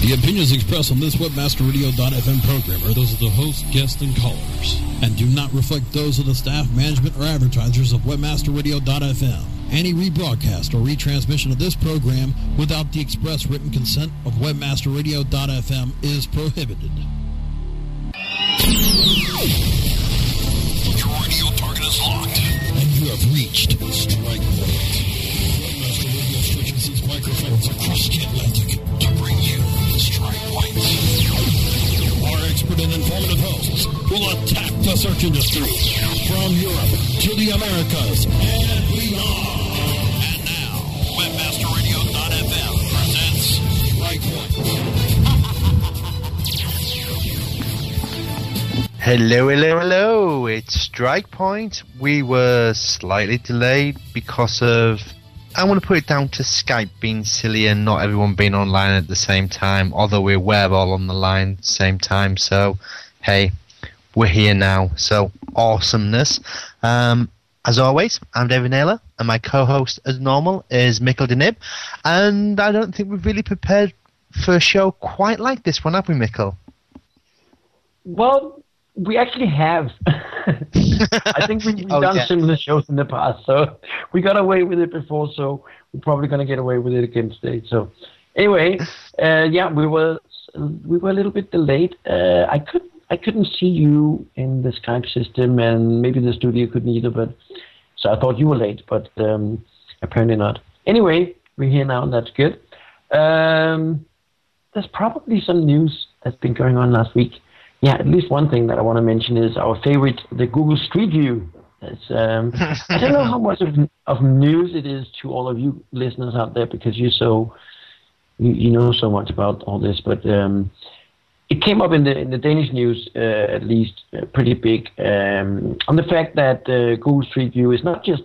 The opinions expressed on this WebmasterRadio.fm program are those of the host, guests, and callers, and do not reflect those of the staff, management, or advertisers of WebmasterRadio.fm. Any rebroadcast or retransmission of this program without the express written consent of WebmasterRadio.fm is prohibited. Your radio target is locked, and you have reached strike point. Webmaster Radio stretches its microphones across the Atlantic to bring you strike point. Our expert and informative hosts will attack the search industry from Europe to the Americas and beyond. And now, WebmasterRadio.fm presents Strike Point. Hello, hello, hello. It's Strike Point. We were slightly delayed because of. I want to put it down to Skype being silly and not everyone being online at the same time, although we were all on the line at the same time. So, hey, we're here now. So, awesomeness. Um, as always, I'm David Naylor, and my co host, as normal, is Mikkel deMib. And I don't think we've really prepared for a show quite like this one, have we, Mikkel? Well, we actually have. I think we've Oh, done yeah. similar shows in the past, so we got away with it before, so we're probably going to get away with it again today. So, anyway, uh, yeah, we were we were a little bit delayed. Uh, I could I couldn't see you in the Skype system, and maybe the studio couldn't either. But so I thought you were late, but um, apparently not. Anyway, we're here now, and that's good. Um, there's probably some news that's been going on last week. Yeah, at least one thing that I want to mention is our favorite, the Google Street View. It's, um, I don't know how much of, of news it is to all of you listeners out there because you're so you, you know so much about all this, but um, it came up in the in the Danish news uh, at least uh, pretty big um, on the fact that uh, Google Street View is not just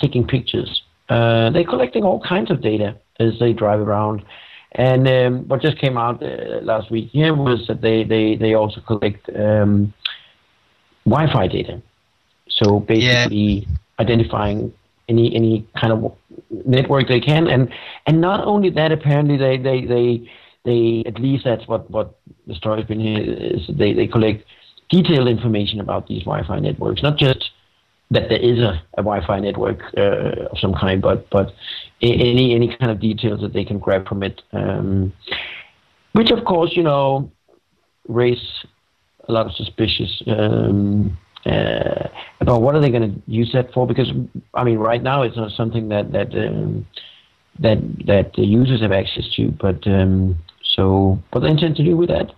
taking pictures; uh, they're collecting all kinds of data as they drive around. And um, what just came out uh, last week here was that they they they also collect um, Wi-Fi data. So basically, identifying any any kind of network they can, and and not only that, apparently they they they they at least that's what what the story's been here is they they collect detailed information about these Wi-Fi networks, not just that there is a, a Wi-Fi network uh, of some kind, but but any any kind of details that they can grab from it, um, which of course you know raise a lot of suspicious um, uh, about what are they going to use that for? Because I mean, right now it's not something that that um, that that the users have access to. But um, so what they intend to do with that,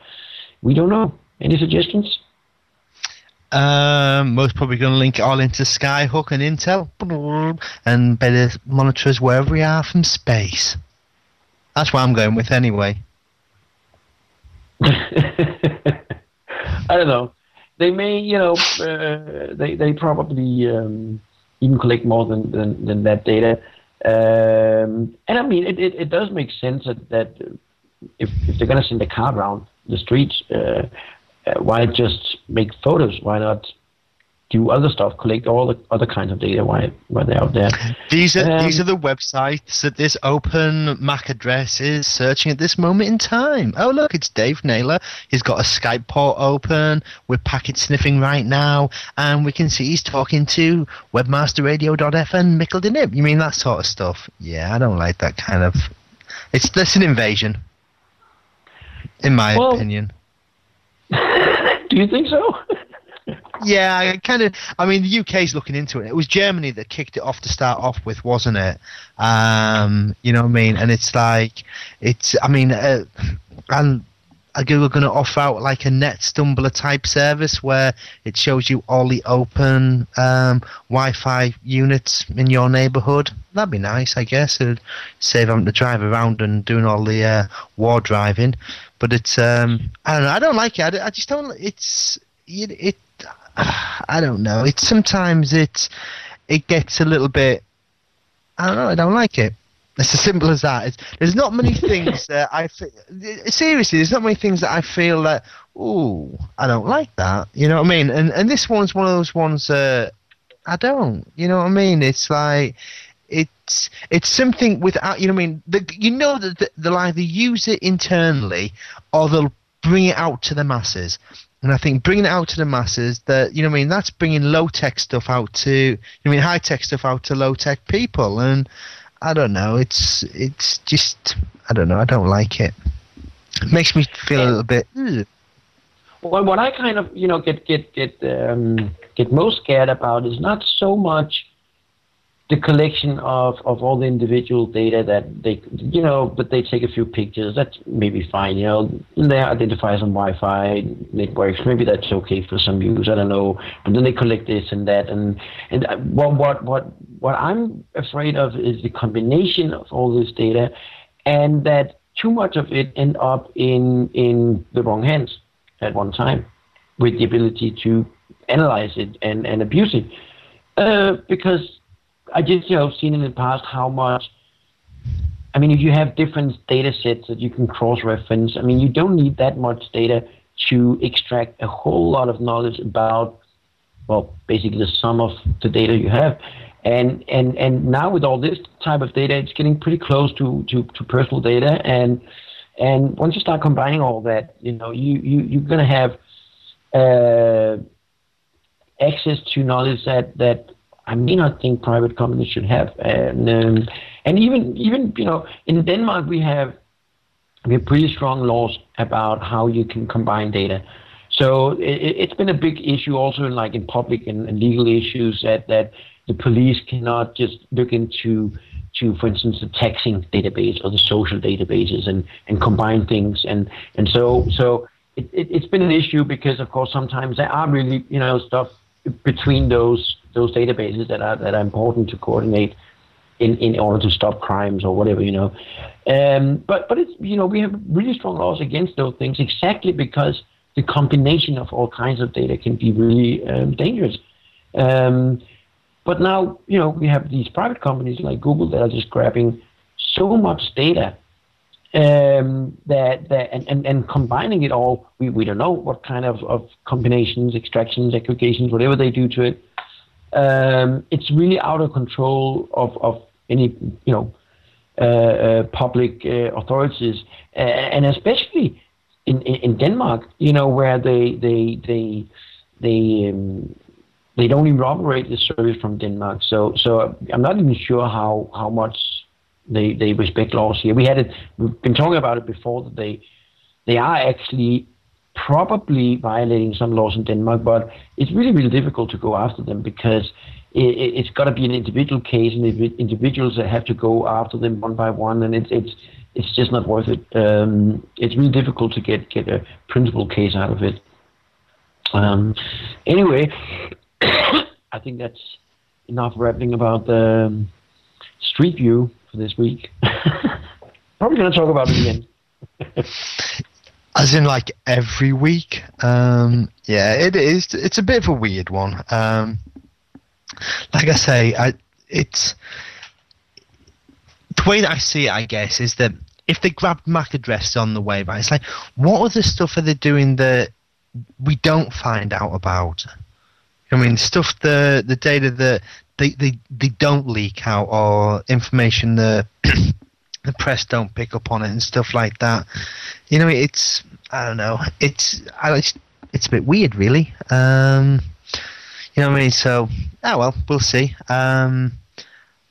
we don't know. Any suggestions? Um, most probably going to link it all into Skyhook and Intel, and better monitor us wherever we are from space. That's what I'm going with anyway. I don't know. They may, you know, uh, they they probably um, even collect more than than, than that data. Um, and I mean, it, it, it does make sense that, that if if they're going to send a car around the streets, uh, uh, why just make photos? Why not do other stuff? Collect all the other kinds of data while while they're out there. These are Um, these are the websites that this open MAC address is searching at this moment in time. Oh look, it's Dave Naylor. He's got a Skype port open. We're packet sniffing right now, and we can see he's talking to webmasterradio.fm deMib. You mean that sort of stuff? Yeah, I don't like that kind of. It's that's an invasion, in my Well- opinion. do you think so? Yeah, I kind of. I mean, the UK's looking into it. It was Germany that kicked it off to start off with, wasn't it? Um, you know what I mean? And it's like, it's. I mean, uh, and Google going to offer out like a NetStumbler type service where it shows you all the open um, Wi-Fi units in your neighbourhood? That'd be nice, I guess. It'd save having to drive around and doing all the uh, war driving. But it's. Um, I don't know. I don't like it. I just don't. It's. It, it. I don't know. It's sometimes it. It gets a little bit. I don't know. I don't like it. It's as simple as that. It's, there's not many things that I fe- seriously. There's not many things that I feel that. Ooh, I don't like that. You know what I mean? And and this one's one of those ones that I don't. You know what I mean? It's like it's it's something without you know. I mean, the, you know that they'll either use it internally or they'll bring it out to the masses. And I think bringing it out to the masses, that you know, I mean, that's bringing low tech stuff out to, you know, I mean, high tech stuff out to low tech people, and I don't know, it's it's just, I don't know, I don't like it. It makes me feel a little bit. Ugh. Well, what I kind of, you know, get get get um, get most scared about is not so much the collection of, of all the individual data that they, you know, but they take a few pictures. That's maybe fine, you know. They identify some Wi-Fi networks. Maybe that's okay for some use. I don't know. But then they collect this and that, and and what what what what I'm afraid of is the combination of all this data, and that too much of it end up in in the wrong hands at one time, with the ability to analyze it and and abuse it, uh, because I just you know seen in the past how much. I mean, if you have different data sets that you can cross-reference, I mean, you don't need that much data to extract a whole lot of knowledge about, well, basically the sum of the data you have. And and and now with all this type of data, it's getting pretty close to to, to personal data. And and once you start combining all that, you know, you you you're gonna have uh, access to knowledge that that I may not think private companies should have. And um, and even even you know in Denmark we have we have pretty strong laws about how you can combine data. So it, has been a big issue also in like in public and, and, legal issues that that the police cannot just look into to for instance the taxing database or the social databases and and combine things and and so so it, it, it's been an issue because of course sometimes there are really you know stuff between those those databases that are that are important to coordinate in, in order to stop crimes or whatever, you know. Um, but but it's you know we have really strong laws against those things exactly because the combination of all kinds of data can be really um, dangerous. Um, but now you know we have these private companies like Google that are just grabbing so much data um, that, that and, and, and combining it all, we, we don't know what kind of, of combinations, extractions, aggregations, whatever they do to it. Um, it's really out of control of, of any you know uh, uh, public uh, authorities, and especially in, in Denmark, you know, where they they they they um, they don't even operate the service from Denmark. So so I'm not even sure how how much they they respect laws here. We had it. We've been talking about it before that they they are actually probably violating some laws in Denmark, but it's really really difficult to go after them because it, has got to be an individual case, and individuals that have to go after them one by one, and it's it's it's just not worth it. Um, it's really difficult to get get a principal case out of it. Um, anyway, I think that's enough rapping about the um, Street View for this week. Probably going to talk about it again. As in, like every week. Um, yeah, it is. It's a bit of a weird one. Um, like I say, I, it's the way that I see it. I guess is that if they grabbed MAC addresses on the way, back, it's like, what other stuff are they doing that we don't find out about? I mean, stuff the the data that they, they, they don't leak out or information the the press don't pick up on it and stuff like that. You know, it's I don't know. It's I, it's, it's a bit weird, really. Um, you know what I mean? So, oh well, we'll see. Um,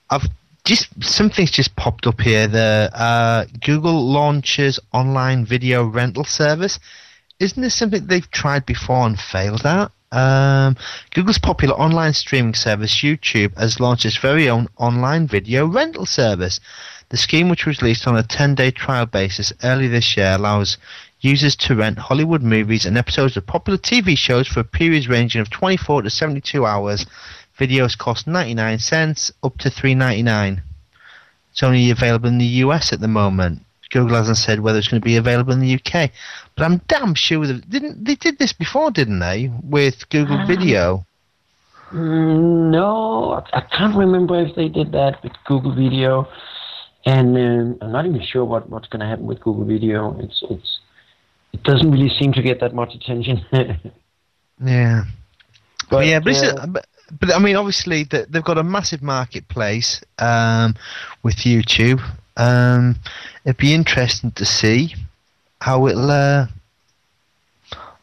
I've just something's just popped up here. The uh, Google launches online video rental service. Isn't this something they've tried before and failed at? Um, Google's popular online streaming service YouTube has launched its very own online video rental service. The scheme, which was released on a 10 day trial basis early this year, allows users to rent Hollywood movies and episodes of popular TV shows for periods ranging of 24 to 72 hours. Videos cost 99 cents up to 3.99. It's only available in the US at the moment. Google hasn't said whether it's going to be available in the UK, but I'm damn sure they didn't they did this before, didn't they, with Google um, Video? Mm, no, I can't remember if they did that with Google Video, and um, I'm not even sure what, what's going to happen with Google Video. It's it's it doesn't really seem to get that much attention. yeah. But, yeah, but, uh, but but I mean, obviously, the, they've got a massive marketplace um, with YouTube. Um, it'd be interesting to see how it'll uh,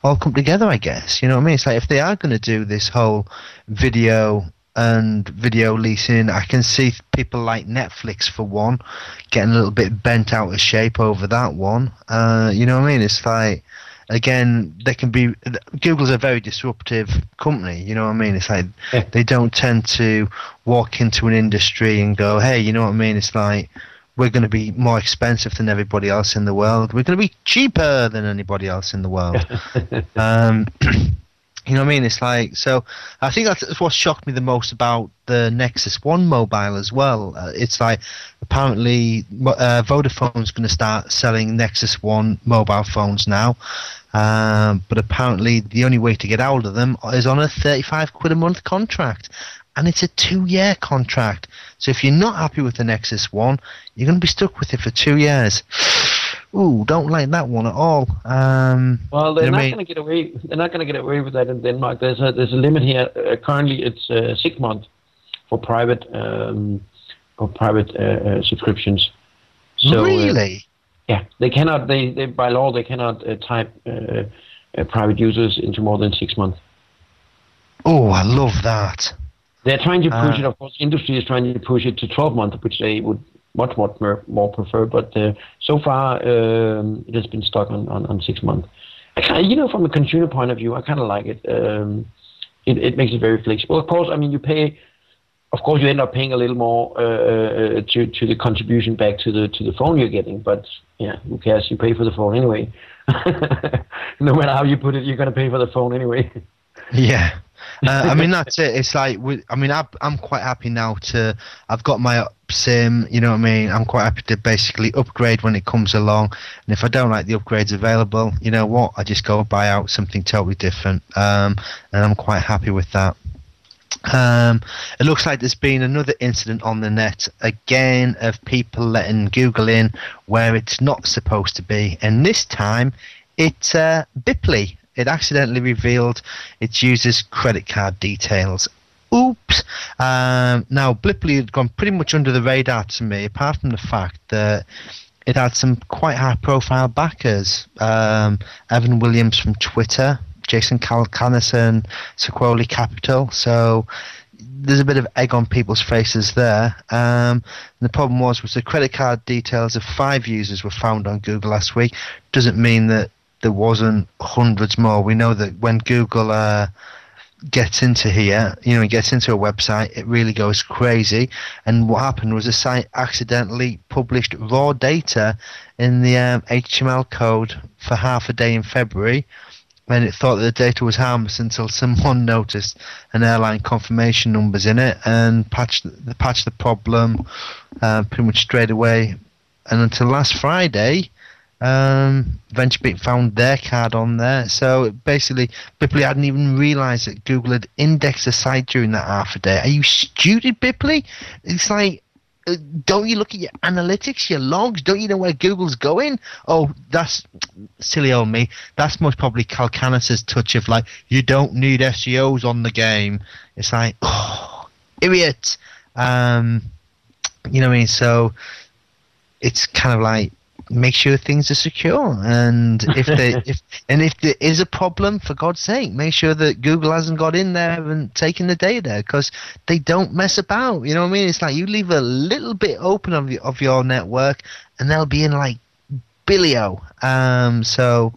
all come together. I guess you know what I mean. It's like if they are going to do this whole video and video leasing, I can see people like Netflix for one getting a little bit bent out of shape over that one. Uh, you know what I mean? It's like again, they can be. Google's a very disruptive company. You know what I mean? It's like Yeah. they don't tend to walk into an industry and go, "Hey, you know what I mean?" It's like we're going to be more expensive than everybody else in the world. We're going to be cheaper than anybody else in the world. um, you know what I mean? It's like so. I think that's what shocked me the most about the Nexus One mobile as well. Uh, it's like apparently uh, Vodafone's going to start selling Nexus One mobile phones now, um, but apparently the only way to get out of them is on a thirty-five quid a month contract, and it's a two-year contract. So if you're not happy with the Nexus One, you're going to be stuck with it for two years. Ooh, don't like that one at all. Um, Well, they're not going to get away. They're not going to get away with that in Denmark. There's a there's a limit here. Uh, currently, it's uh, six months for private um, for private uh, uh, subscriptions. So, uh, really? yeah, they cannot. They, they by law they cannot uh, type uh, uh, private users into more than six months. Oh, I love that. They're trying to push it. Of course, industry is trying to push it to 12 months, which they would much much more, more prefer. But uh, so far, um, it has been stuck on, on, on six months. You know, from a consumer point of view, I kind of like it. Um, it. It makes it very flexible. Of course, I mean, you pay. Of course, you end up paying a little more uh, uh, to to the contribution back to the to the phone you're getting. But yeah, who cares? You pay for the phone anyway. no matter how you put it, you're going to pay for the phone anyway. Yeah. Uh, I mean that's it. It's like I mean I, I'm quite happy now to I've got my sim. You know what I mean. I'm quite happy to basically upgrade when it comes along. And if I don't like the upgrades available, you know what? I just go buy out something totally different. Um, and I'm quite happy with that. Um, it looks like there's been another incident on the net again of people letting Google in where it's not supposed to be, and this time it's uh, Blippy. It accidentally revealed its users' credit card details. Oops. Um, now, Blippy had gone pretty much under the radar to me, apart from the fact that it had some quite high profile backers. Um, Evan Williams from Twitter, Jason Calacanis, Sequoia Capital. So there's a bit of egg on people's faces there. Um, the problem was was the credit card details of five users were found on Google last week. Doesn't mean that there wasn't hundreds more. We know that when Google uh, gets into here, you know, it gets into a website, it really goes crazy. And what happened was the site accidentally published raw data in the um, HTML code for half a day in February. And it thought that the data was harmless until someone noticed an airline confirmation numbers in it and patched the patched the problem uh, pretty much straight away. And until last Friday, um, VentureBeat found their card on there. So basically, Blippy hadn't even realised that Google had indexed the site during that half a day. Are you stupid, Blippy? It's like, uh, don't you look at your analytics, your logs? Don't you know where Google's going? Oh, that's silly old me. That's most probably Calacanis's touch of like, you don't need SEOs on the game. It's like, oh, idiot. Um, you know what I mean? So it's kind of like make sure things are secure and if they if and if there is a problem for god's sake make sure that google hasn't got in there and taken the data because they don't mess about you know what i mean it's like you leave a little bit open of your, of your network and they'll be in like billio um so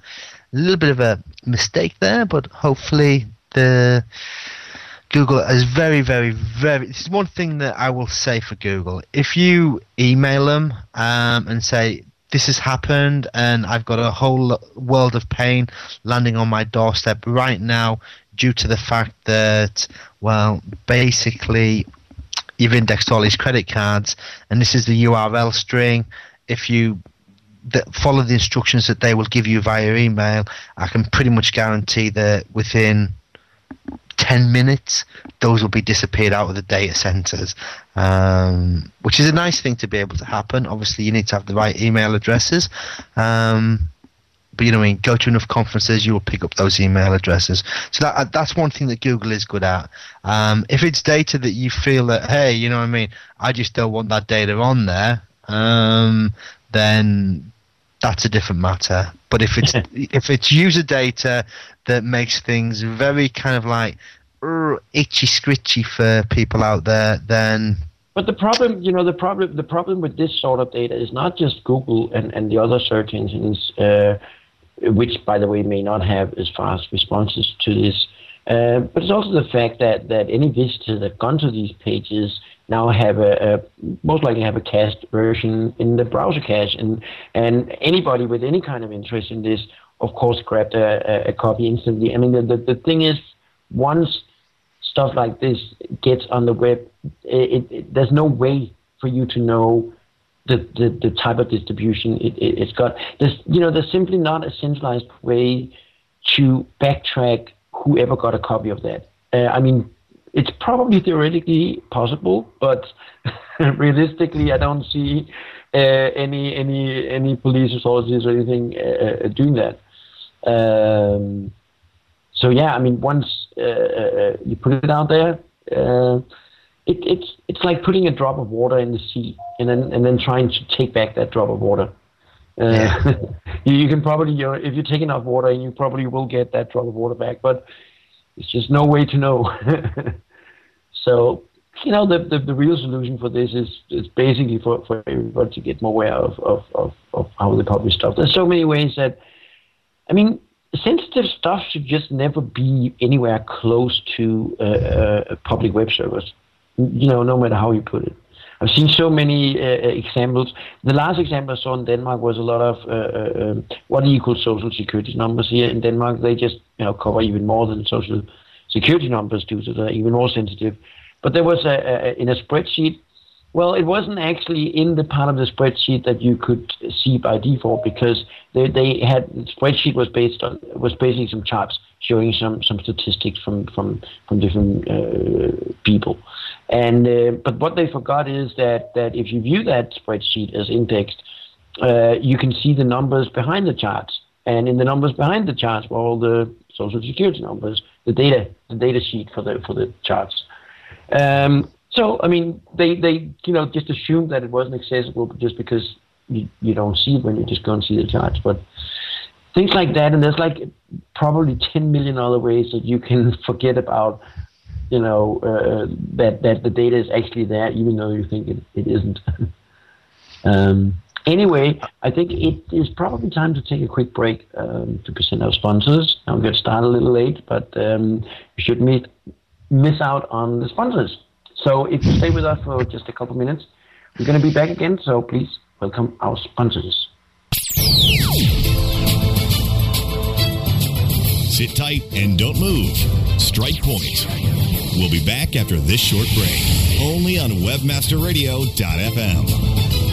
a little bit of a mistake there but hopefully the Google is very, very, very. This is one thing that I will say for Google. If you email them um, and say this has happened and I've got a whole world of pain landing on my doorstep right now due to the fact that, well, basically you've indexed all these credit cards and this is the URL string. If you that follow the instructions that they will give you via email, I can pretty much guarantee that within 10 minutes, those will be disappeared out of the data centers, um, which is a nice thing to be able to happen. Obviously, you need to have the right email addresses. Um, but you know, I mean, go to enough conferences, you will pick up those email addresses. So that uh, that's one thing that Google is good at. Um, if it's data that you feel that, hey, you know, what I mean, I just don't want that data on there, um, then that's a different matter. But if it's if it's user data that makes things very kind of like uh, itchy scritchy for people out there, then but the problem, you know, the problem, the problem with this sort of data is not just Google and, and the other search engines, uh, which, by the way, may not have as fast responses to this. Uh, but it's also the fact that, that any visitor that gone to these pages now have a, a, most likely have a cached version in the browser cache, and and anybody with any kind of interest in this, of course, grabbed a, a copy instantly. I mean, the, the the thing is, once stuff like this gets on the web, it, it, there's no way for you to know the, the, the type of distribution it, it, has got. There's, you know, there's simply not a centralized way to backtrack whoever got a copy of that. Uh, I mean, it's probably theoretically possible, but realistically, I don't see uh, any any any police authorities or anything uh, uh doing that. Um, so yeah, I mean, once uh, uh, you put it out there, uh, it, it's it's like putting a drop of water in the sea and then and then trying to take back that drop of water. Uh, yeah. you, you, can probably, you know, if you take enough water, you probably will get that drop of water back, but it's just no way to know. so, you know, the, the, the real solution for this is is basically for, for everybody to get more aware of, of, of, of how they publish stuff. There's so many ways that, I mean, sensitive stuff should just never be anywhere close to uh, public web servers. You know, no matter how you put it. I've seen so many uh, uh examples. The last example I saw in Denmark was a lot of uh, uh um, what equals social security numbers here in Denmark. They just you know cover even more than social security numbers do, so they're even more sensitive. But there was a, a in a spreadsheet well, it wasn't actually in the part of the spreadsheet that you could see by default because they, they had the spreadsheet was based on was basically some charts showing some some statistics from from from different uh, people, and uh, but what they forgot is that that if you view that spreadsheet as indexed, uh, you can see the numbers behind the charts, and in the numbers behind the charts were all the social security numbers, the data the data sheet for the for the charts. Um, so, I mean, they, they you know, just assumed that it wasn't accessible just because you, you don't see it when you just go and see the charts. But things like that, and there's like probably 10 million other ways that you can forget about, you know, uh, that, that the data is actually there, even though you think it, it isn't. um, anyway, I think it is probably time to take a quick break um, to present our sponsors. I'll get started a little late, but um, you should meet, miss out on the sponsors. So if you stay with us for just a couple minutes, we're going to be back again. So please welcome our sponsors. Sit tight and don't move. Strike Point. We'll be back after this short break, only on WebmasterRadio.fm.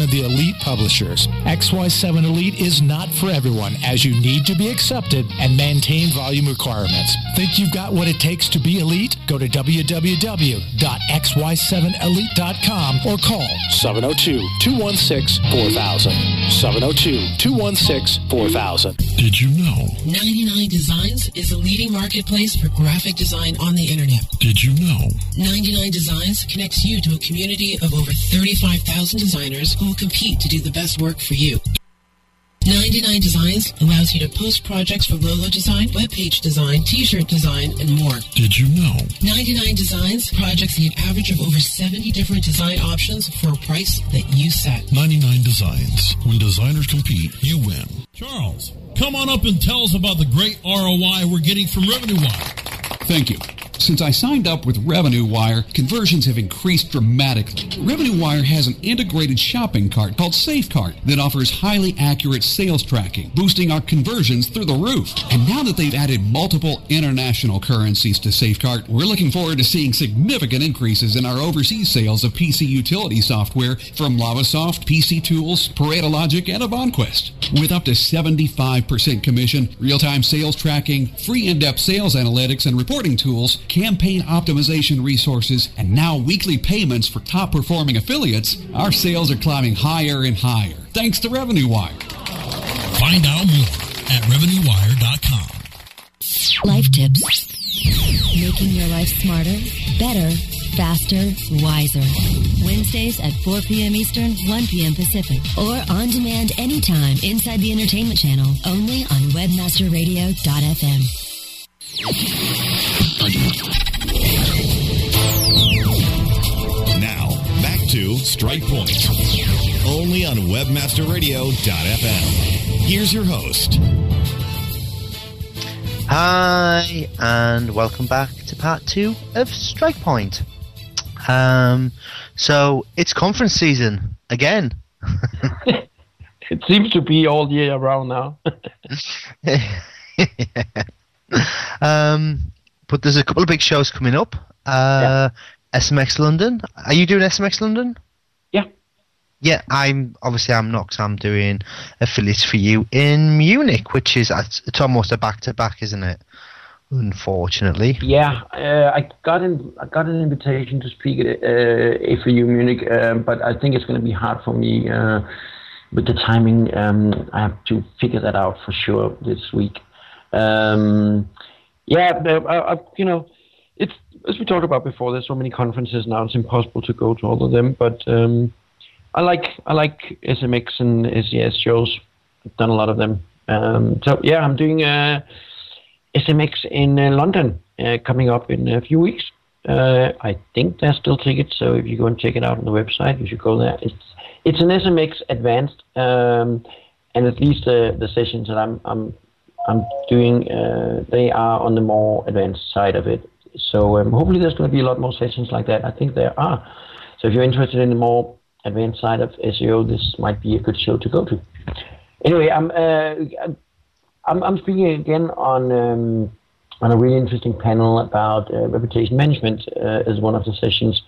of the elite publishers. XY7 Elite is not for everyone as you need to be accepted and maintain volume requirements. Think you've got what it takes to be elite? Go to www.xy7elite.com or call 702-216-4000. 702-216-4000. Did you know? 99 Designs is a leading marketplace for graphic design on the internet. Did you know? 99 Designs connects you to a community of over 35,000 designers who will compete to do the best work for you. 99 Designs allows you to post projects for logo design, webpage design, t-shirt design, and more. Did you know? 99 Designs projects see an average of over 70 different design options for a price that you set. 99 Designs. When designers compete, you win. Charles, come on up and tell us about the great ROI we're getting from Revenue Wire. Thank you. Since I signed up with Revenue Wire, conversions have increased dramatically. Revenue Wire has an integrated shopping cart called SafeCart that offers highly accurate sales tracking, boosting our conversions through the roof. And now that they've added multiple international currencies to SafeCart, we're looking forward to seeing significant increases in our overseas sales of PC utility software from Lavasoft, PC Tools, Pareto Logic, and Avanquest. With up to 75% commission, real-time sales tracking, free in-depth sales analytics and reporting tools, campaign optimization resources, and now weekly payments for top performing affiliates, our sales are climbing higher and higher thanks to Revenue Wire. Find out more at RevenueWire.com. Life tips. Making your life smarter, better, faster, wiser. Wednesdays at 4 p.m. Eastern, 1 p.m. Pacific. Or on demand anytime inside the entertainment channel, only on webmasterradio.fm. Now, back to Strike Point. Only on WebmasterRadio.fm. Here's your host. Hi, and welcome back to part two of Strike Point. Um, so it's conference season again. It seems to be all year around now. um, but there's a couple of big shows coming up. Uh, SMX London. Are you doing SMX London? Yeah. Yeah, I'm obviously I'm not 'cause I'm doing affiliates for you in Munich, which is it's almost a back to back, isn't it? Unfortunately. Yeah, uh, I got an I got an invitation to speak at uh, AFU Munich, um, but I think it's going to be hard for me uh, with the timing. Um, I have to figure that out for sure this week. Um, yeah, I, I, you know, it's as we talked about before. There's so many conferences now; it's impossible to go to all of them. But um, I like I like SMX and SES shows. I've done a lot of them. Um, so yeah, I'm doing. Uh, SMX in uh, London uh, coming up in a few weeks. Uh, I think there's still tickets, so if you go and check it out on the website, you should go there. It's it's an SMX advanced, um, and at least uh, the sessions that I'm I'm I'm doing, uh, they are on the more advanced side of it. So um, hopefully there's going to be a lot more sessions like that. I think there are. So if you're interested in the more advanced side of SEO, this might be a good show to go to. Anyway, I'm. Uh, I'm, I'm speaking again on um, on a really interesting panel about uh, reputation management uh, as one of the sessions,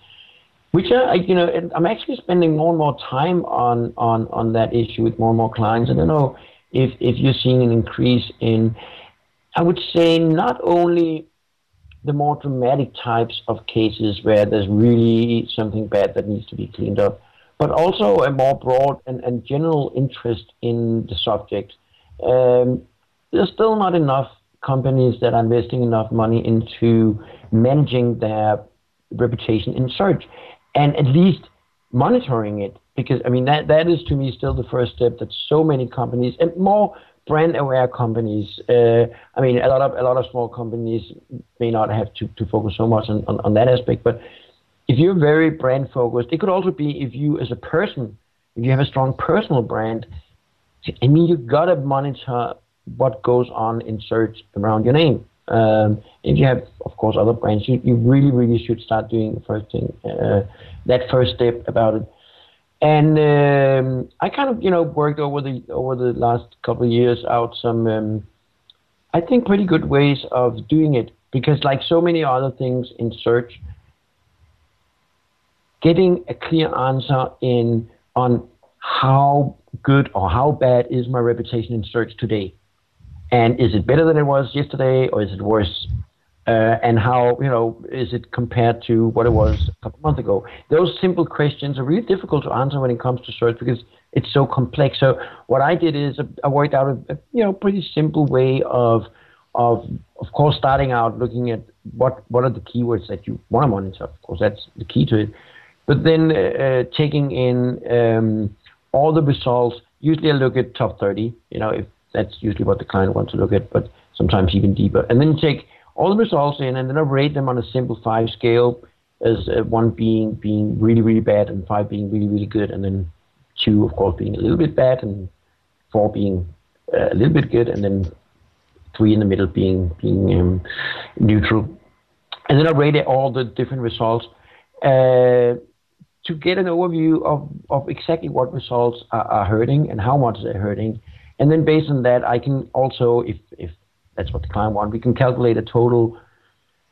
which I, you know I'm actually spending more and more time on on on that issue with more and more clients. I don't know if if you're seeing an increase in, I would say not only the more dramatic types of cases where there's really something bad that needs to be cleaned up, but also a more broad and, and general interest in the subject. Um, there's still not enough companies that are investing enough money into managing their reputation in search and at least monitoring it because i mean that that is to me still the first step that so many companies and more brand aware companies uh, i mean a lot of a lot of small companies may not have to, to focus so much on, on, on that aspect but if you're very brand focused it could also be if you as a person if you have a strong personal brand i mean you gotta monitor what goes on in search around your name. Um, if you have, of course, other brands, you, you really, really should start doing the first thing, uh, that first step about it. And um, I kind of, you know, worked over the over the last couple of years out some, um, I think, pretty good ways of doing it because, like so many other things in search, getting a clear answer in on how good or how bad is my reputation in search today and is it better than it was yesterday, or is it worse? Uh, and how you know is it compared to what it was a couple months ago? Those simple questions are really difficult to answer when it comes to search because it's so complex. So what I did is I worked out a, you know pretty simple way of of of course starting out looking at what what are the keywords that you want to monitor. Of course, that's the key to it. But then uh, taking in um, all the results. Usually, I look at top 30. You know, if that's usually what the client wants to look at, but sometimes even deeper. And then take all the results in, and then I rate them on a simple five scale, as uh, one being being really really bad, and five being really really good, and then two of course being a little bit bad, and four being uh, a little bit good, and then three in the middle being being um, neutral. and then I rated all the different results uh, to get an overview of, of exactly what results are, are hurting and how much they're hurting. And then based on that, I can also, if, if that's what the client wants, we can calculate a total.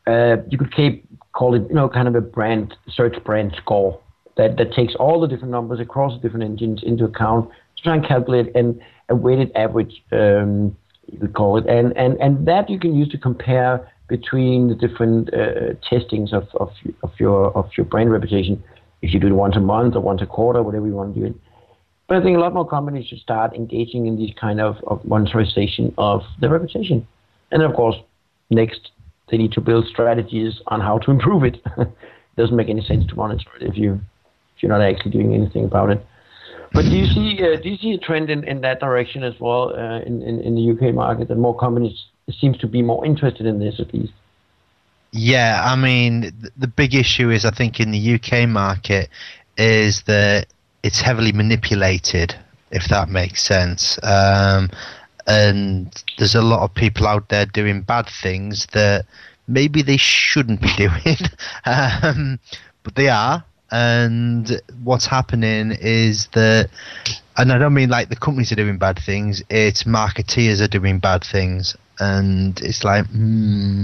Uh, you could keep, call it, you know, kind of a brand search brand score that, that takes all the different numbers across the different engines into account to try and calculate an, a weighted average, um, you could call it, and, and and that you can use to compare between the different uh, testings of, of of your of your brand reputation. If you do it once a month or once a quarter, whatever you want to do it. But I think a lot more companies should start engaging in these kind of, of monitorization of their reputation. And of course, next they need to build strategies on how to improve it. it doesn't make any sense to monitor it if you if you're not actually doing anything about it. But do you see uh, do you see a trend in, in that direction as well uh, in, in, in the UK market that more companies seems to be more interested in this at least? Yeah, I mean the big issue is I think in the UK market is that it's heavily manipulated, if that makes sense. Um, and there's a lot of people out there doing bad things that maybe they shouldn't be doing, um, but they are. And what's happening is that and I don't mean like the companies are doing bad things, it's marketeers are doing bad things. And it's like hmm,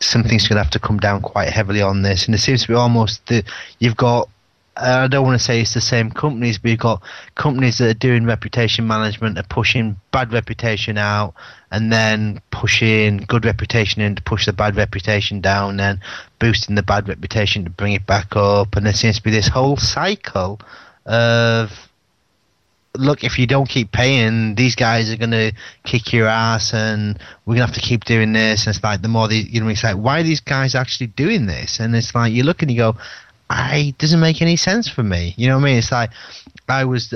something's going to have to come down quite heavily on this. And it seems to be almost the, you've got Uh, I don't want to say it's the same companies, but you've got companies that are doing reputation management, are pushing bad reputation out, and then pushing good reputation in to push the bad reputation down, and boosting the bad reputation to bring it back up. And there seems to be this whole cycle of look, if you don't keep paying, these guys are going to kick your ass, and we're going to have to keep doing this. And it's like the more the you know, it's like why are these guys actually doing this? And it's like you look and you go, I doesn't make any sense for me. You know what I mean? It's like I was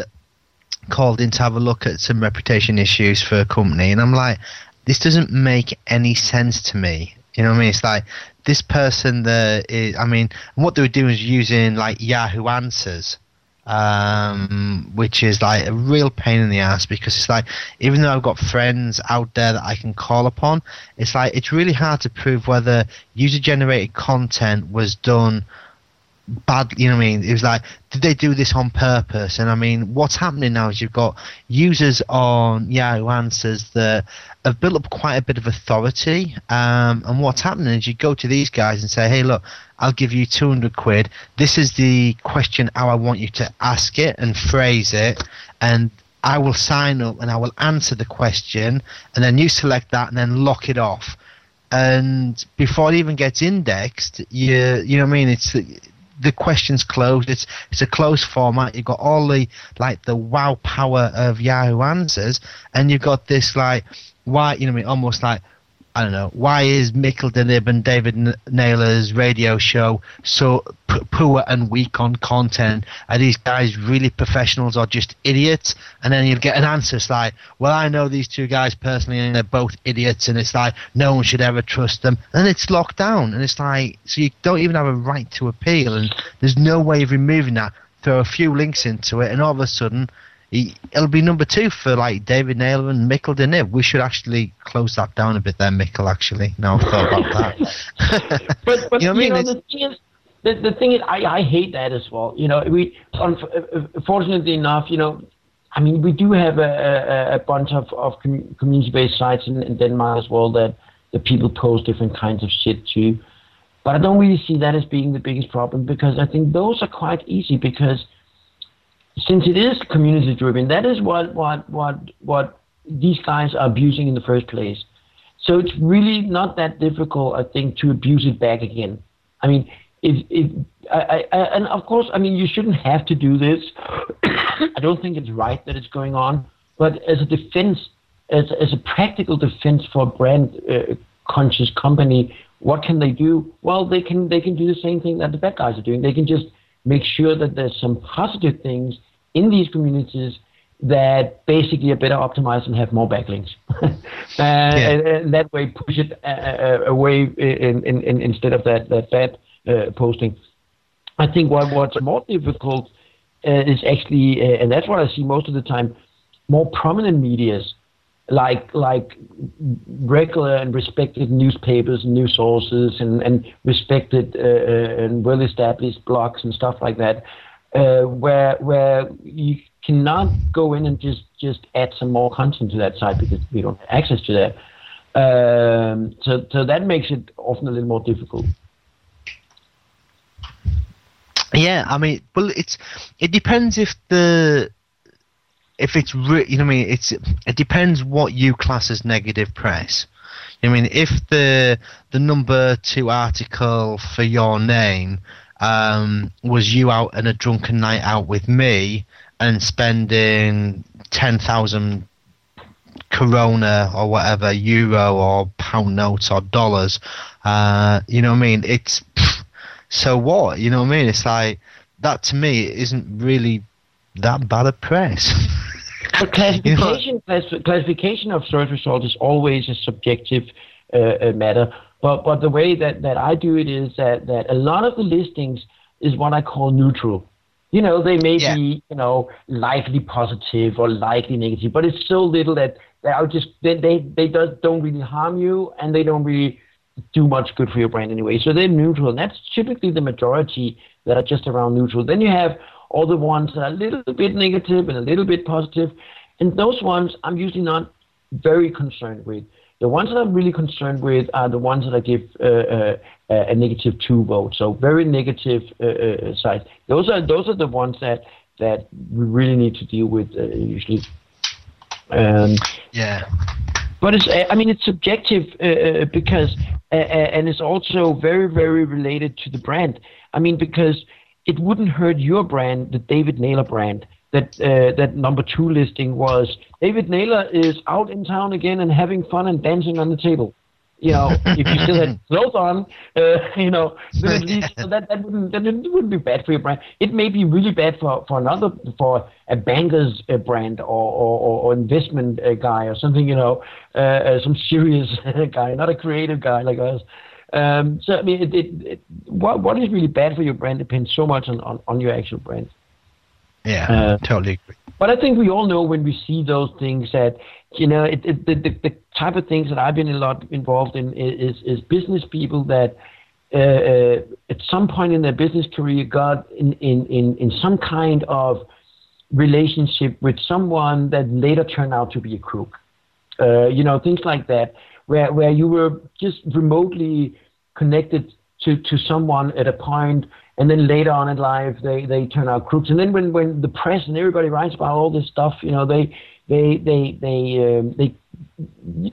called in to have a look at some reputation issues for a company, and I'm like, this doesn't make any sense to me. You know what I mean? It's like this person that is, I mean, what they were doing is using like Yahoo Answers, um, which is like a real pain in the ass because it's like even though I've got friends out there that I can call upon, it's like it's really hard to prove whether user generated content was done bad. You know what I mean? It was like, did they do this on purpose? And I mean, what's happening now is you've got users on Yahoo Answers that have built up quite a bit of authority. Um, and what's happening is you go to these guys and say, hey, look, I'll give you 200 quid. This is the question how I want you to ask it and phrase it. And I will sign up and I will answer the question. And then you select that and then lock it off and before it even gets indexed, you you know what I mean. It's the questions closed. It's it's a closed format. You've got all the like the wow power of Yahoo Answers, and you've got this like why you know I mean almost like I don't know why is Mikkel deMib and David Naylor's radio show so p- poor and weak on content? Are these guys really professionals or just idiots? And then you'll get an answer it's like, well, I know these two guys personally, and they're both idiots, and it's like no one should ever trust them. And it's locked down, and it's like so you don't even have a right to appeal, and there's no way of removing that. Throw a few links into it, and all of a sudden he, it'll be number two for like David Naylor and Mikkel deMib. We should actually close that down a bit there, Mikkel. Actually, now I've thought about that. but but you know, you know the thing is, the, the thing is, I, I hate that as well. You know, we unfortunately uh, uh, enough, you know, I mean, we do have a, a, a bunch of, of community-based sites in, in Denmark as well that the people post different kinds of shit to. But I don't really see that as being the biggest problem because I think those are quite easy because – since it is community driven, that is what what what what these guys are abusing in the first place. So it's really not that difficult, I think, to abuse it back again. I mean, if if I, I and of course, I mean, you shouldn't have to do this. I don't think it's right that it's going on, but as a defense, as as a practical defense for a brand uh, conscious company, what can they do? Well, they can they can do the same thing that the bad guys are doing. They can just make sure that there's some positive things in these communities that basically are better optimized and have more backlinks. uh, yeah. and, and, that way push it uh, uh, away in, in, in, instead of that, that bad uh, posting. I think what, what's more difficult uh, is actually, uh, and that's what I see most of the time, more prominent medias like like regular and respected newspapers and news sources and and respected and well established blogs and stuff like that, uh, where where you cannot go in and just just add some more content to that site because we don't have access to that. Um, so so that makes it often a little more difficult. Yeah, I mean, well, it's it depends if the if it's re- you know I mean it's it depends what you class as negative press. I mean, if the the number two article for your name um, was you out on a drunken night out with me and spending ten thousand corona or whatever euro or pound notes or dollars, uh, you know what I mean? It's so what? You know what I mean? It's like that to me isn't really that bad a press. But classification, class- classification of search results is always a subjective uh, uh, matter. But but the way that, that I do it is that, that a lot of the listings is what I call neutral. You know, they may Yeah. be you know lightly positive or lightly negative, but it's so little that they are just they they, they does, don't really harm you and they don't really do much good for your brand anyway. So they're neutral, and that's typically the majority that are just around neutral. Then you have all the ones that are a little bit negative and a little bit positive, and those ones I'm usually not very concerned with. The ones that I'm really concerned with are the ones that I give uh, uh, a negative two vote, so very negative uh, uh, sites. Those are those are the ones that that we really need to deal with uh, usually. Um, yeah. but it's, I mean, it's subjective uh, because, and it's also very, very related to the brand. I mean, because it wouldn't hurt your brand, the David Naylor brand, that uh, that number two listing was David Naylor is out in town again and having fun and dancing on the table. You know, if you still had clothes on, uh, you know, then at least so that that wouldn't that wouldn't be bad for your brand. It may be really bad for, for another for a banker's uh, brand or, or, or investment uh, guy or something. You know, uh, uh, some serious guy, not a creative guy like us. Um, so I mean, it, it, it, what what is really bad for your brand depends so much on, on, on your actual brand. Yeah, Uh, totally agree. But I think we all know when we see those things that you know it, it, the, the the type of things that I've been a lot involved in is is business people that uh, uh, at some point in their business career got in, in, in, in some kind of relationship with someone that later turned out to be a crook. Uh, you know things like that where where you were just remotely connected to, to someone at a point and then later on in life they, they turn out crooks. And then when, when the press and everybody writes about all this stuff you know they they they they um, they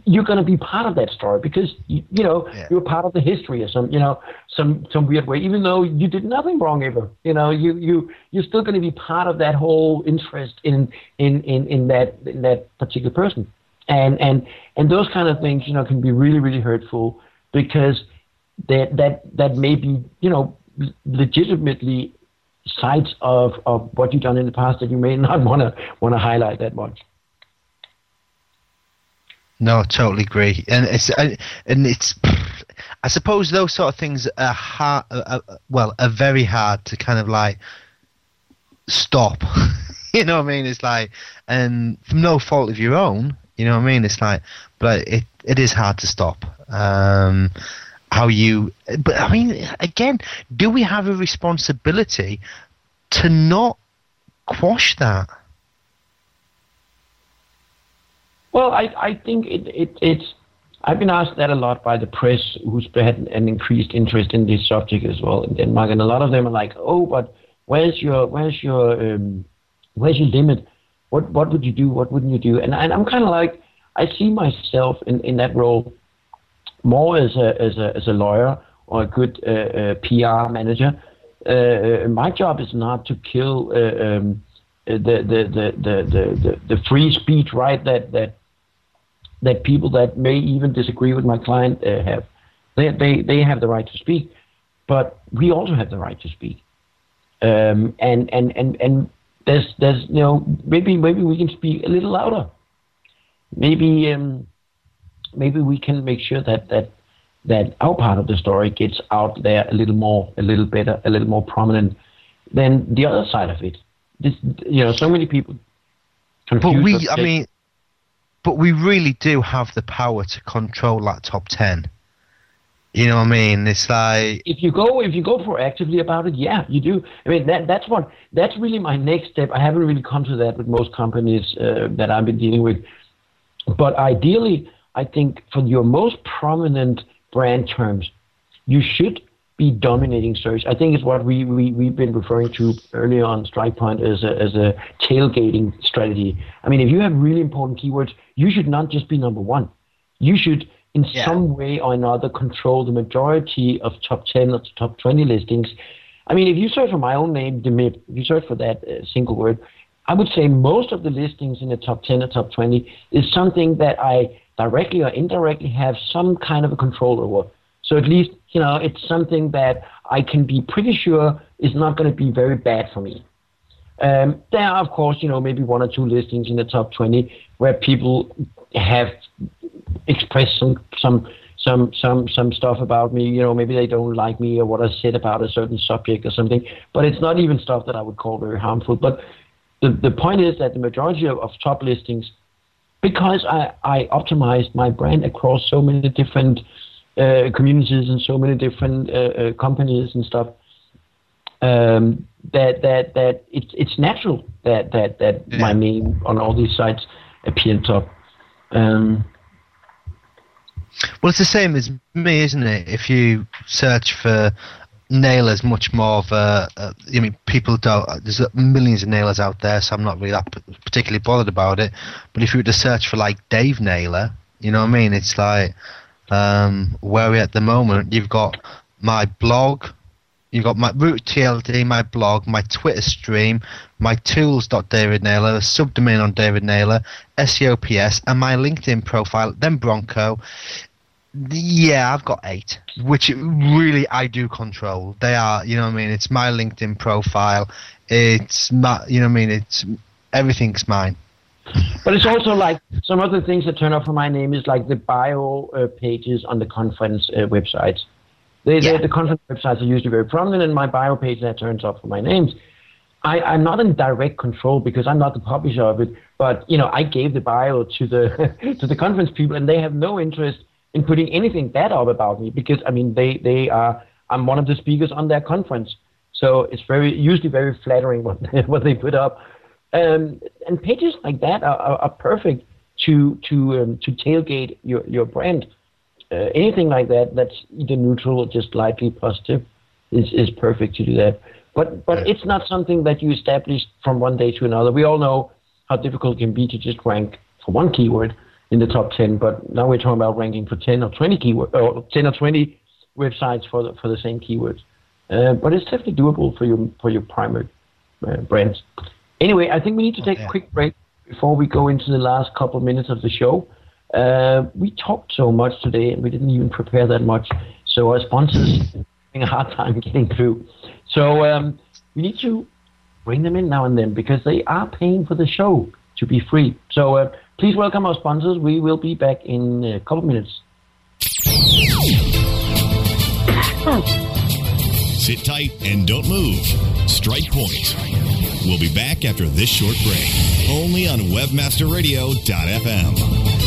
you're going to be part of that story because you, you know Yeah. you're part of the history or some you know some some weird way even though you did nothing wrong ever. You know you you you're still going to be part of that whole interest in in in, in that in that particular person. And and and those kind of things you know can be really really hurtful because that that that may be you know legitimately sides of of what you've done in the past that you may not want to want to highlight that much No, totally agree, and it's and it's. I suppose those sort of things are hard. Uh, uh, well, are very hard to kind of like stop. you know what I mean? It's like, and from no fault of your own. You know what I mean? It's like, but it it is hard to stop. Um, how you? But I mean, again, do we have a responsibility to not quash that? Well, I, I think it, it, it's. I've been asked that a lot by the press, who's had an increased interest in this subject as well in Denmark, and a lot of them are like, "Oh, but where's your where's your um, where's your limit? What what would you do? What wouldn't you do?" And, and I'm kind of like, I see myself in, in that role more as a as a as a lawyer or a good uh, uh, PR manager. Uh, my job is not to kill um, the, the, the, the, the, free speech right that, that that people that may even disagree with my client have. They, they, they have the right to speak, but we also have the right to speak. Um, and, and, and, and there's, there's, you know, maybe, maybe we can speak a little louder. Maybe, um, maybe we can make sure that, that, that our part of the story gets out there a little more, a little better, a little more prominent than the other side of it. This, you know, so many people But we, I mean, but we really do have the power to control that top ten. You know what I mean? It's like if you go if you go proactively about it, yeah, you do. I mean that that's what that's really my next step. I haven't really come to that with most companies uh, that I've been dealing with, but ideally, I think for your most prominent brand terms, you should be dominating search. I think it's what we, we, we've been referring to earlier on StrikePoint as a, as a tailgating strategy. I mean, if you have really important keywords, you should not just be number one. You should in yeah. some way or another control the majority of top 10 or top 20 listings. I mean, if you search for my own name, deMib, if you search for that uh, single word, I would say most of the listings in the top 10 or top 20 is something that I directly or indirectly have some kind of a control over. So at least, you know, it's something that I can be pretty sure is not going to be very bad for me. Um, there are, of course, you know, maybe one or two listings in the top 20 where people have expressed some some some some some stuff about me. You know, maybe they don't like me or what I said about a certain subject or something. But it's not even stuff that I would call very harmful. But the the point is that the majority of, of top listings, because I I optimized my brand across so many different uh, communities and so many different uh, uh, companies and stuff. Um, that that that it's it's natural that that that yeah. my name on all these sites appear top. Um, well, it's the same as me, isn't it? If you search for Naylors, much more of a, a I mean, people don't. There's millions of Naylors out there, so I'm not really that particularly bothered about it. But if you were to search for like Dave Naylor, you know what I mean? It's like um, where we're at the moment. You've got my blog, You've got my root TLD, my blog, my Twitter stream, my tools.david Naylor, subdomain on David Naylor, SEOPS, and my LinkedIn profile, then Bronco. Yeah, I've got eight, which really I do control. They are, you know what I mean? It's my LinkedIn profile. It's my, you know what I mean? It's everything's mine. But it's also like some other things that turn up for my name is like the bio uh, pages on the conference uh, websites. They, yeah. the conference websites are usually very prominent in my bio page that turns up for my names. I, I'm not in direct control because I'm not the publisher of it, but you know I gave the bio to the to the conference people, and they have no interest in putting anything bad up about me because I mean they they are I'm one of the speakers on their conference, so it's very usually very flattering what they, what they put up, um, and pages like that are, are, are perfect to to um, to tailgate your your brand. Uh, anything like that that's either neutral or just slightly positive is is perfect to do that. But but yeah. it's not something that you establish from one day to another. We all know how difficult it can be to just rank for one keyword in the top 10, but now we're talking about ranking for 10 or 20 keyword, or 10 or 20 websites for the, for the same keywords. Uh, but it's definitely doable for your for your primary uh, brands. Anyway, I think we need to take okay. a quick break before we go into the last couple of minutes of the show. Uh, we talked so much today, and we didn't even prepare that much, so our sponsors having a hard time getting through. So um, we need to bring them in now and then because they are paying for the show to be free. So uh, Please welcome our sponsors. We will be back in a couple minutes. Sit tight and don't move. Strike Point. We'll be back after this short break. Only on WebmasterRadio.fm.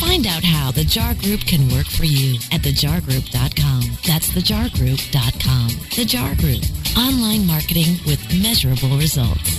Find out how the JAR Group can work for you at thejargroup.com. That's thejargroup.com. The JAR Group, online marketing with measurable results.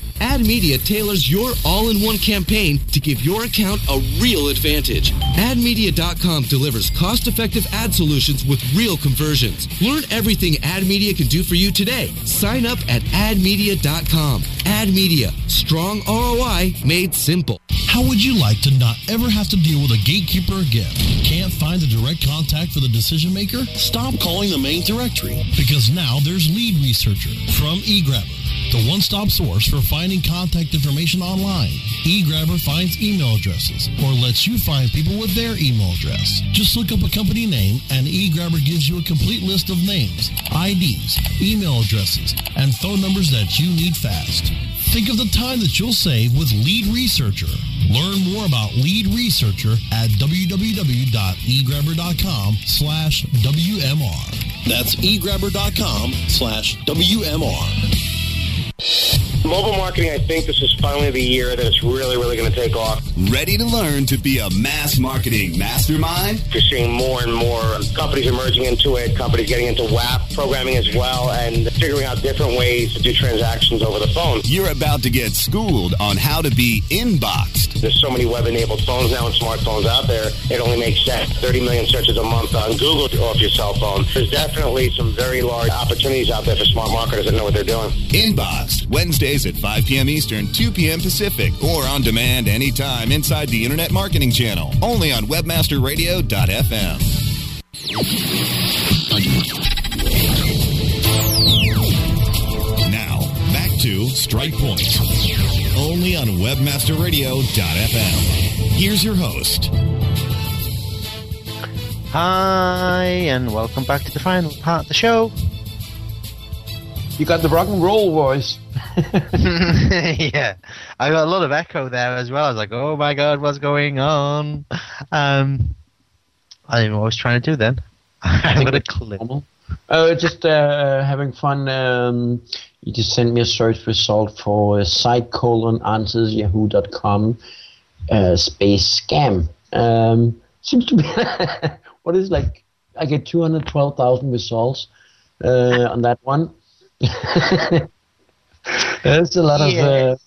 Ad Media tailors your all-in-one campaign to give your account a real advantage. AdMedia.com delivers cost-effective ad solutions with real conversions. Learn everything Ad Media can do for you today. Sign up at AdMedia.com. Ad Media, strong ROI made simple. How would you like to not ever have to deal with a gatekeeper again? Can't find the direct contact for the decision maker? Stop calling the main directory because now there's Lead Researcher from eGrabber the one-stop source for finding contact information online. eGrabber finds email addresses or lets you find people with their email address. Just look up a company name and eGrabber gives you a complete list of names, IDs, email addresses, and phone numbers that you need fast. Think of the time that you'll save with Lead Researcher. Learn more about Lead Researcher at www.egrabber.com slash WMR. That's egrabber.com slash WMR you Mobile marketing, I think this is finally the year that it's really, really going to take off. Ready to learn to be a mass marketing mastermind? You're seeing more and more companies emerging into it, companies getting into WAP programming as well, and figuring out different ways to do transactions over the phone. You're about to get schooled on how to be inboxed. There's so many web-enabled phones now and smartphones out there. It only makes sense. 30 million searches a month on Google off your cell phone. There's definitely some very large opportunities out there for smart marketers that know what they're doing. Inboxed, Wednesday At 5 p.m. Eastern, 2 p.m. Pacific, or on demand anytime inside the Internet Marketing Channel. Only on WebmasterRadio.fm. Now, back to Strike Point. Only on WebmasterRadio.fm. Here's your host. Hi, and welcome back to the final part of the show. You got the rock and roll voice. yeah, I got a lot of echo there as well. I was like, "Oh my god, what's going on?" Um, I didn't know what I was trying to do then. I got a clip. Oh, just uh, having fun. Um, you just sent me a search result for site colon answers yahoo.com uh, space scam. Um, seems to be what is like I get two hundred twelve thousand results uh, on that one. There's a lot yeah. of. Uh,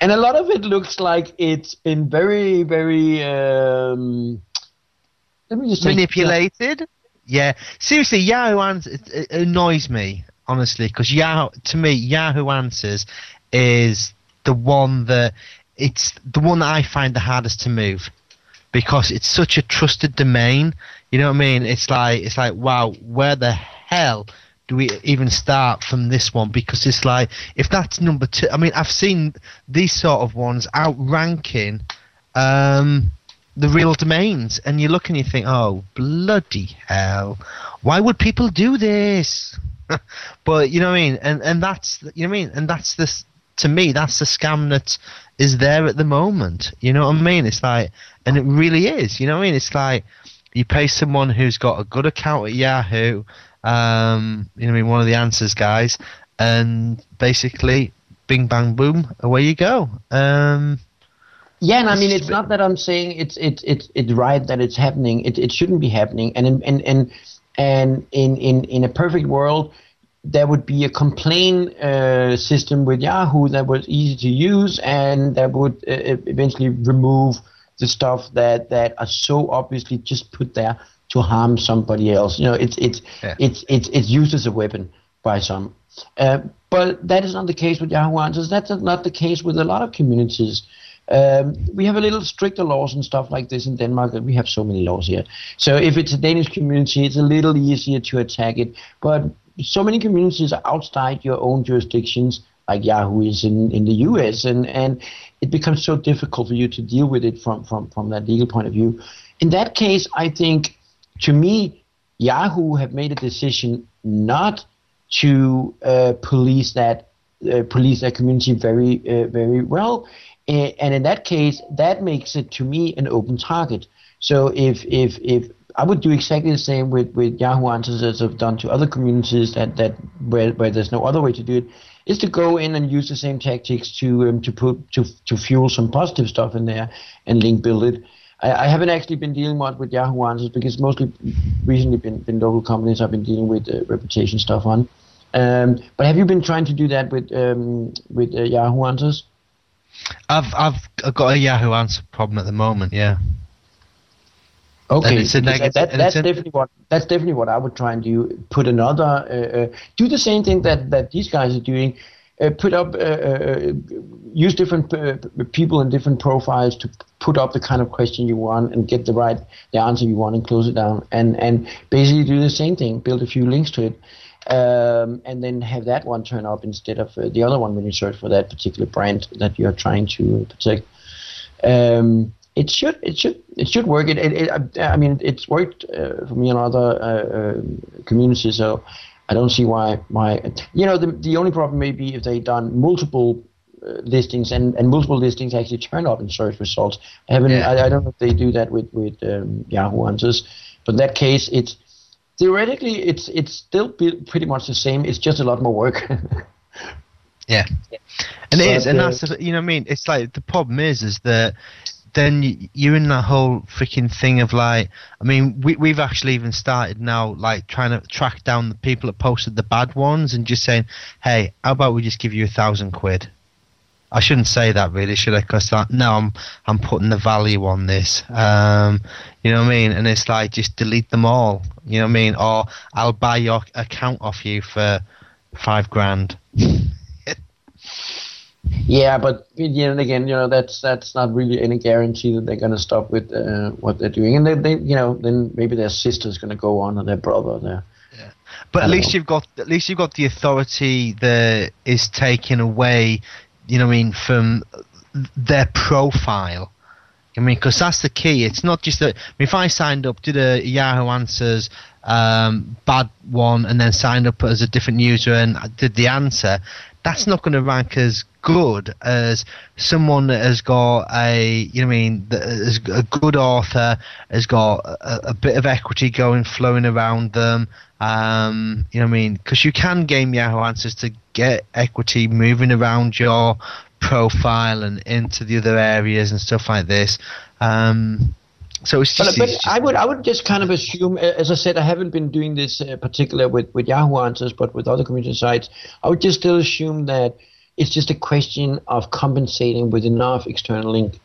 and a lot of it looks like it's been very, very. Um, let me just manipulated. Yeah, seriously, Yahoo Answers it, it annoys me honestly because Yahoo to me Yahoo Answers is the one that it's the one that I find the hardest to move because it's such a trusted domain. You know what I mean? It's like it's like wow, where the hell do we even start from this one? Because it's like if that's number two. I mean, I've seen these sort of ones outranking um, the real domains, and you look and you think, oh bloody hell, why would people do this? but you know what I mean, and and that's you know what I mean, and that's this to me that's the scam that is there at the moment. You know what I mean? It's like, and it really is. You know what I mean? It's like you pay someone who's got a good account at Yahoo um, you know, I mean, one of the answers guys, and basically, bing bang boom, away you go. Um, yeah, and I mean, it's not that I'm saying it's it's it's it's right that it's happening. It it shouldn't be happening. And in, and and and in in in a perfect world, there would be a complaint uh, system with Yahoo that was easy to use, and that would uh, eventually remove the stuff that that are so obviously just put there to harm somebody else. You know, it's it's yeah. it's it's it's used as a weapon by some. Uh, but that is not the case with Yahoo Answers. That's not the case with a lot of communities. Um, we have a little stricter laws and stuff like this in Denmark. We have so many laws here. So if it's a Danish community, it's a little easier to attack it. But so many communities are outside your own jurisdictions, like Yahoo is in, in the US, and, and it becomes so difficult for you to deal with it from, from, from that legal point of view. In that case, I think to me, Yahoo have made a decision not to uh, police that uh, police that community very uh, very well, and in that case, that makes it to me an open target. So if if if I would do exactly the same with, with Yahoo Answers as I've done to other communities that, that where, where there's no other way to do it, is to go in and use the same tactics to um, to put to to fuel some positive stuff in there and link build it. I, I haven't actually been dealing much with Yahoo Answers because mostly recently been, been local companies I've been dealing with uh, reputation stuff on. Um, but have you been trying to do that with um, with uh, Yahoo Answers? I've I've got a Yahoo Answer problem at the moment. Yeah. Okay, it's a negative- that, that's definitely what that's definitely what I would try and do. Put another, uh, uh, do the same thing that that these guys are doing. Uh, put up, uh, uh, use different uh, people and different profiles to put up the kind of question you want and get the right the answer you want and close it down and and basically do the same thing. Build a few links to it. Um, and then have that one turn up instead of uh, the other one when you search for that particular brand that you're trying to protect. Um, it should it should it should work. It, it, it I, mean it's worked uh, for me in other uh, uh, communities, so I don't see why why you know the the only problem may be if they've done multiple uh, listings and, and multiple listings actually turn up in search results. I haven't Yeah. I, I don't know if they do that with with um, Yahoo Answers, but in that case it's theoretically it's it's still be pretty much the same. It's just a lot more work. Yeah, and it But, is, and uh, that's you know what I mean. It's like the problem is, is that then you're in that whole freaking thing of like, I mean, we we've actually even started now, like trying to track down the people that posted the bad ones and just saying, hey, how about we just give you a thousand quid? I shouldn't say that really, should I? Because now I'm I'm putting the value on this. Um, you know what I mean? And it's like just delete them all. You know what I mean? Or I'll buy your account off you for five grand. Yeah, but know, again, you know, that's that's not really any guarantee that they're going to stop with uh, what they're doing, and they, they, you know, then maybe their sister's going to go on, or their brother. Their, But at least know. you've got at least you've got the authority that is taken away. You know, what I mean, from their profile. I mean, because that's the key. It's not just that. I mean, if I signed up, did a Yahoo Answers um, bad one, and then signed up as a different user and did the answer, that's not going to rank as good as someone that has got a, you know, I mean, a good author, has got a, a bit of equity going, flowing around them. Um, you know, I mean, because you can game Yahoo Answers to get equity moving around your profile and into the other areas and stuff like this. Um, so it's but, just, but it's just- I would I would just kind of assume, as I said, I haven't been doing this uh, particular with with Yahoo Answers, but with other community sites, I would just still assume that it's just a question of compensating with enough external link.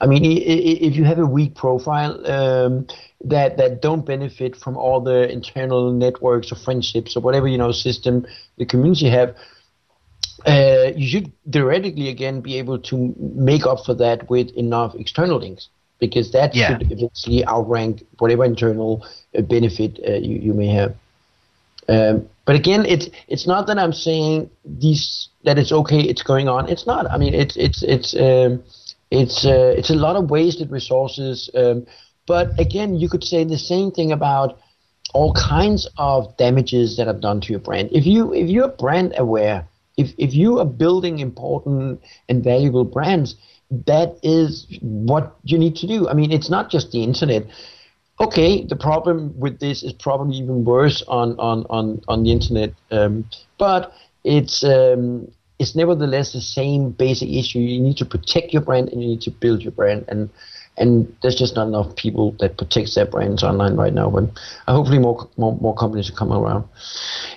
I mean, if you have a weak profile um, that that don't benefit from all the internal networks or friendships or whatever you know system the community have, uh, you should theoretically again be able to make up for that with enough external links because that Yeah. should eventually outrank whatever internal uh, benefit uh, you, you may have. Um, but again, it's it's not that I'm saying these that it's okay. It's going on. It's not. I mean, it's it's it's um, it's uh, it's a lot of wasted resources. Um, but again, you could say the same thing about all kinds of damages that are done to your brand. If you if you're brand aware, if if you are building important and valuable brands, that is what you need to do. I mean, it's not just the internet. Okay, the problem with this is probably even worse on on on on the internet, um, but it's um, it's nevertheless the same basic issue. You need to protect your brand and you need to build your brand and and there's just not enough people that protects their brands online right now. But hopefully more more, more companies will come around.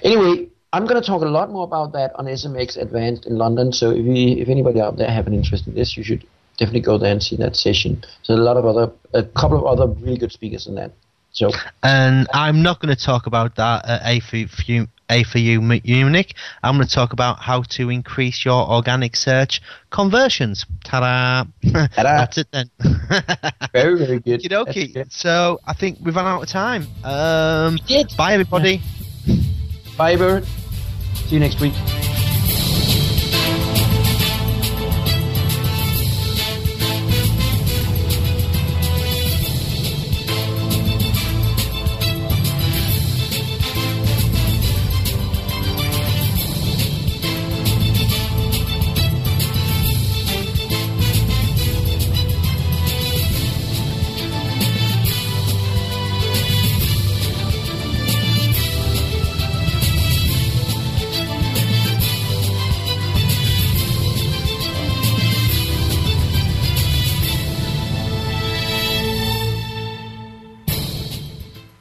Anyway, I'm going to talk a lot more about that on SMX Advanced in London. So if you, if anybody out there have an interest in this, you should definitely go there and see that session. So a lot of other a couple of other really good speakers in that. So and I'm not going to talk about that at A4U, A for you Munich. I'm going to talk about how to increase your organic search conversions. Ta-da! That's it then. very very good. Okie So I think we've run out of time. Um, bye everybody. Bye, Bert. See you next week.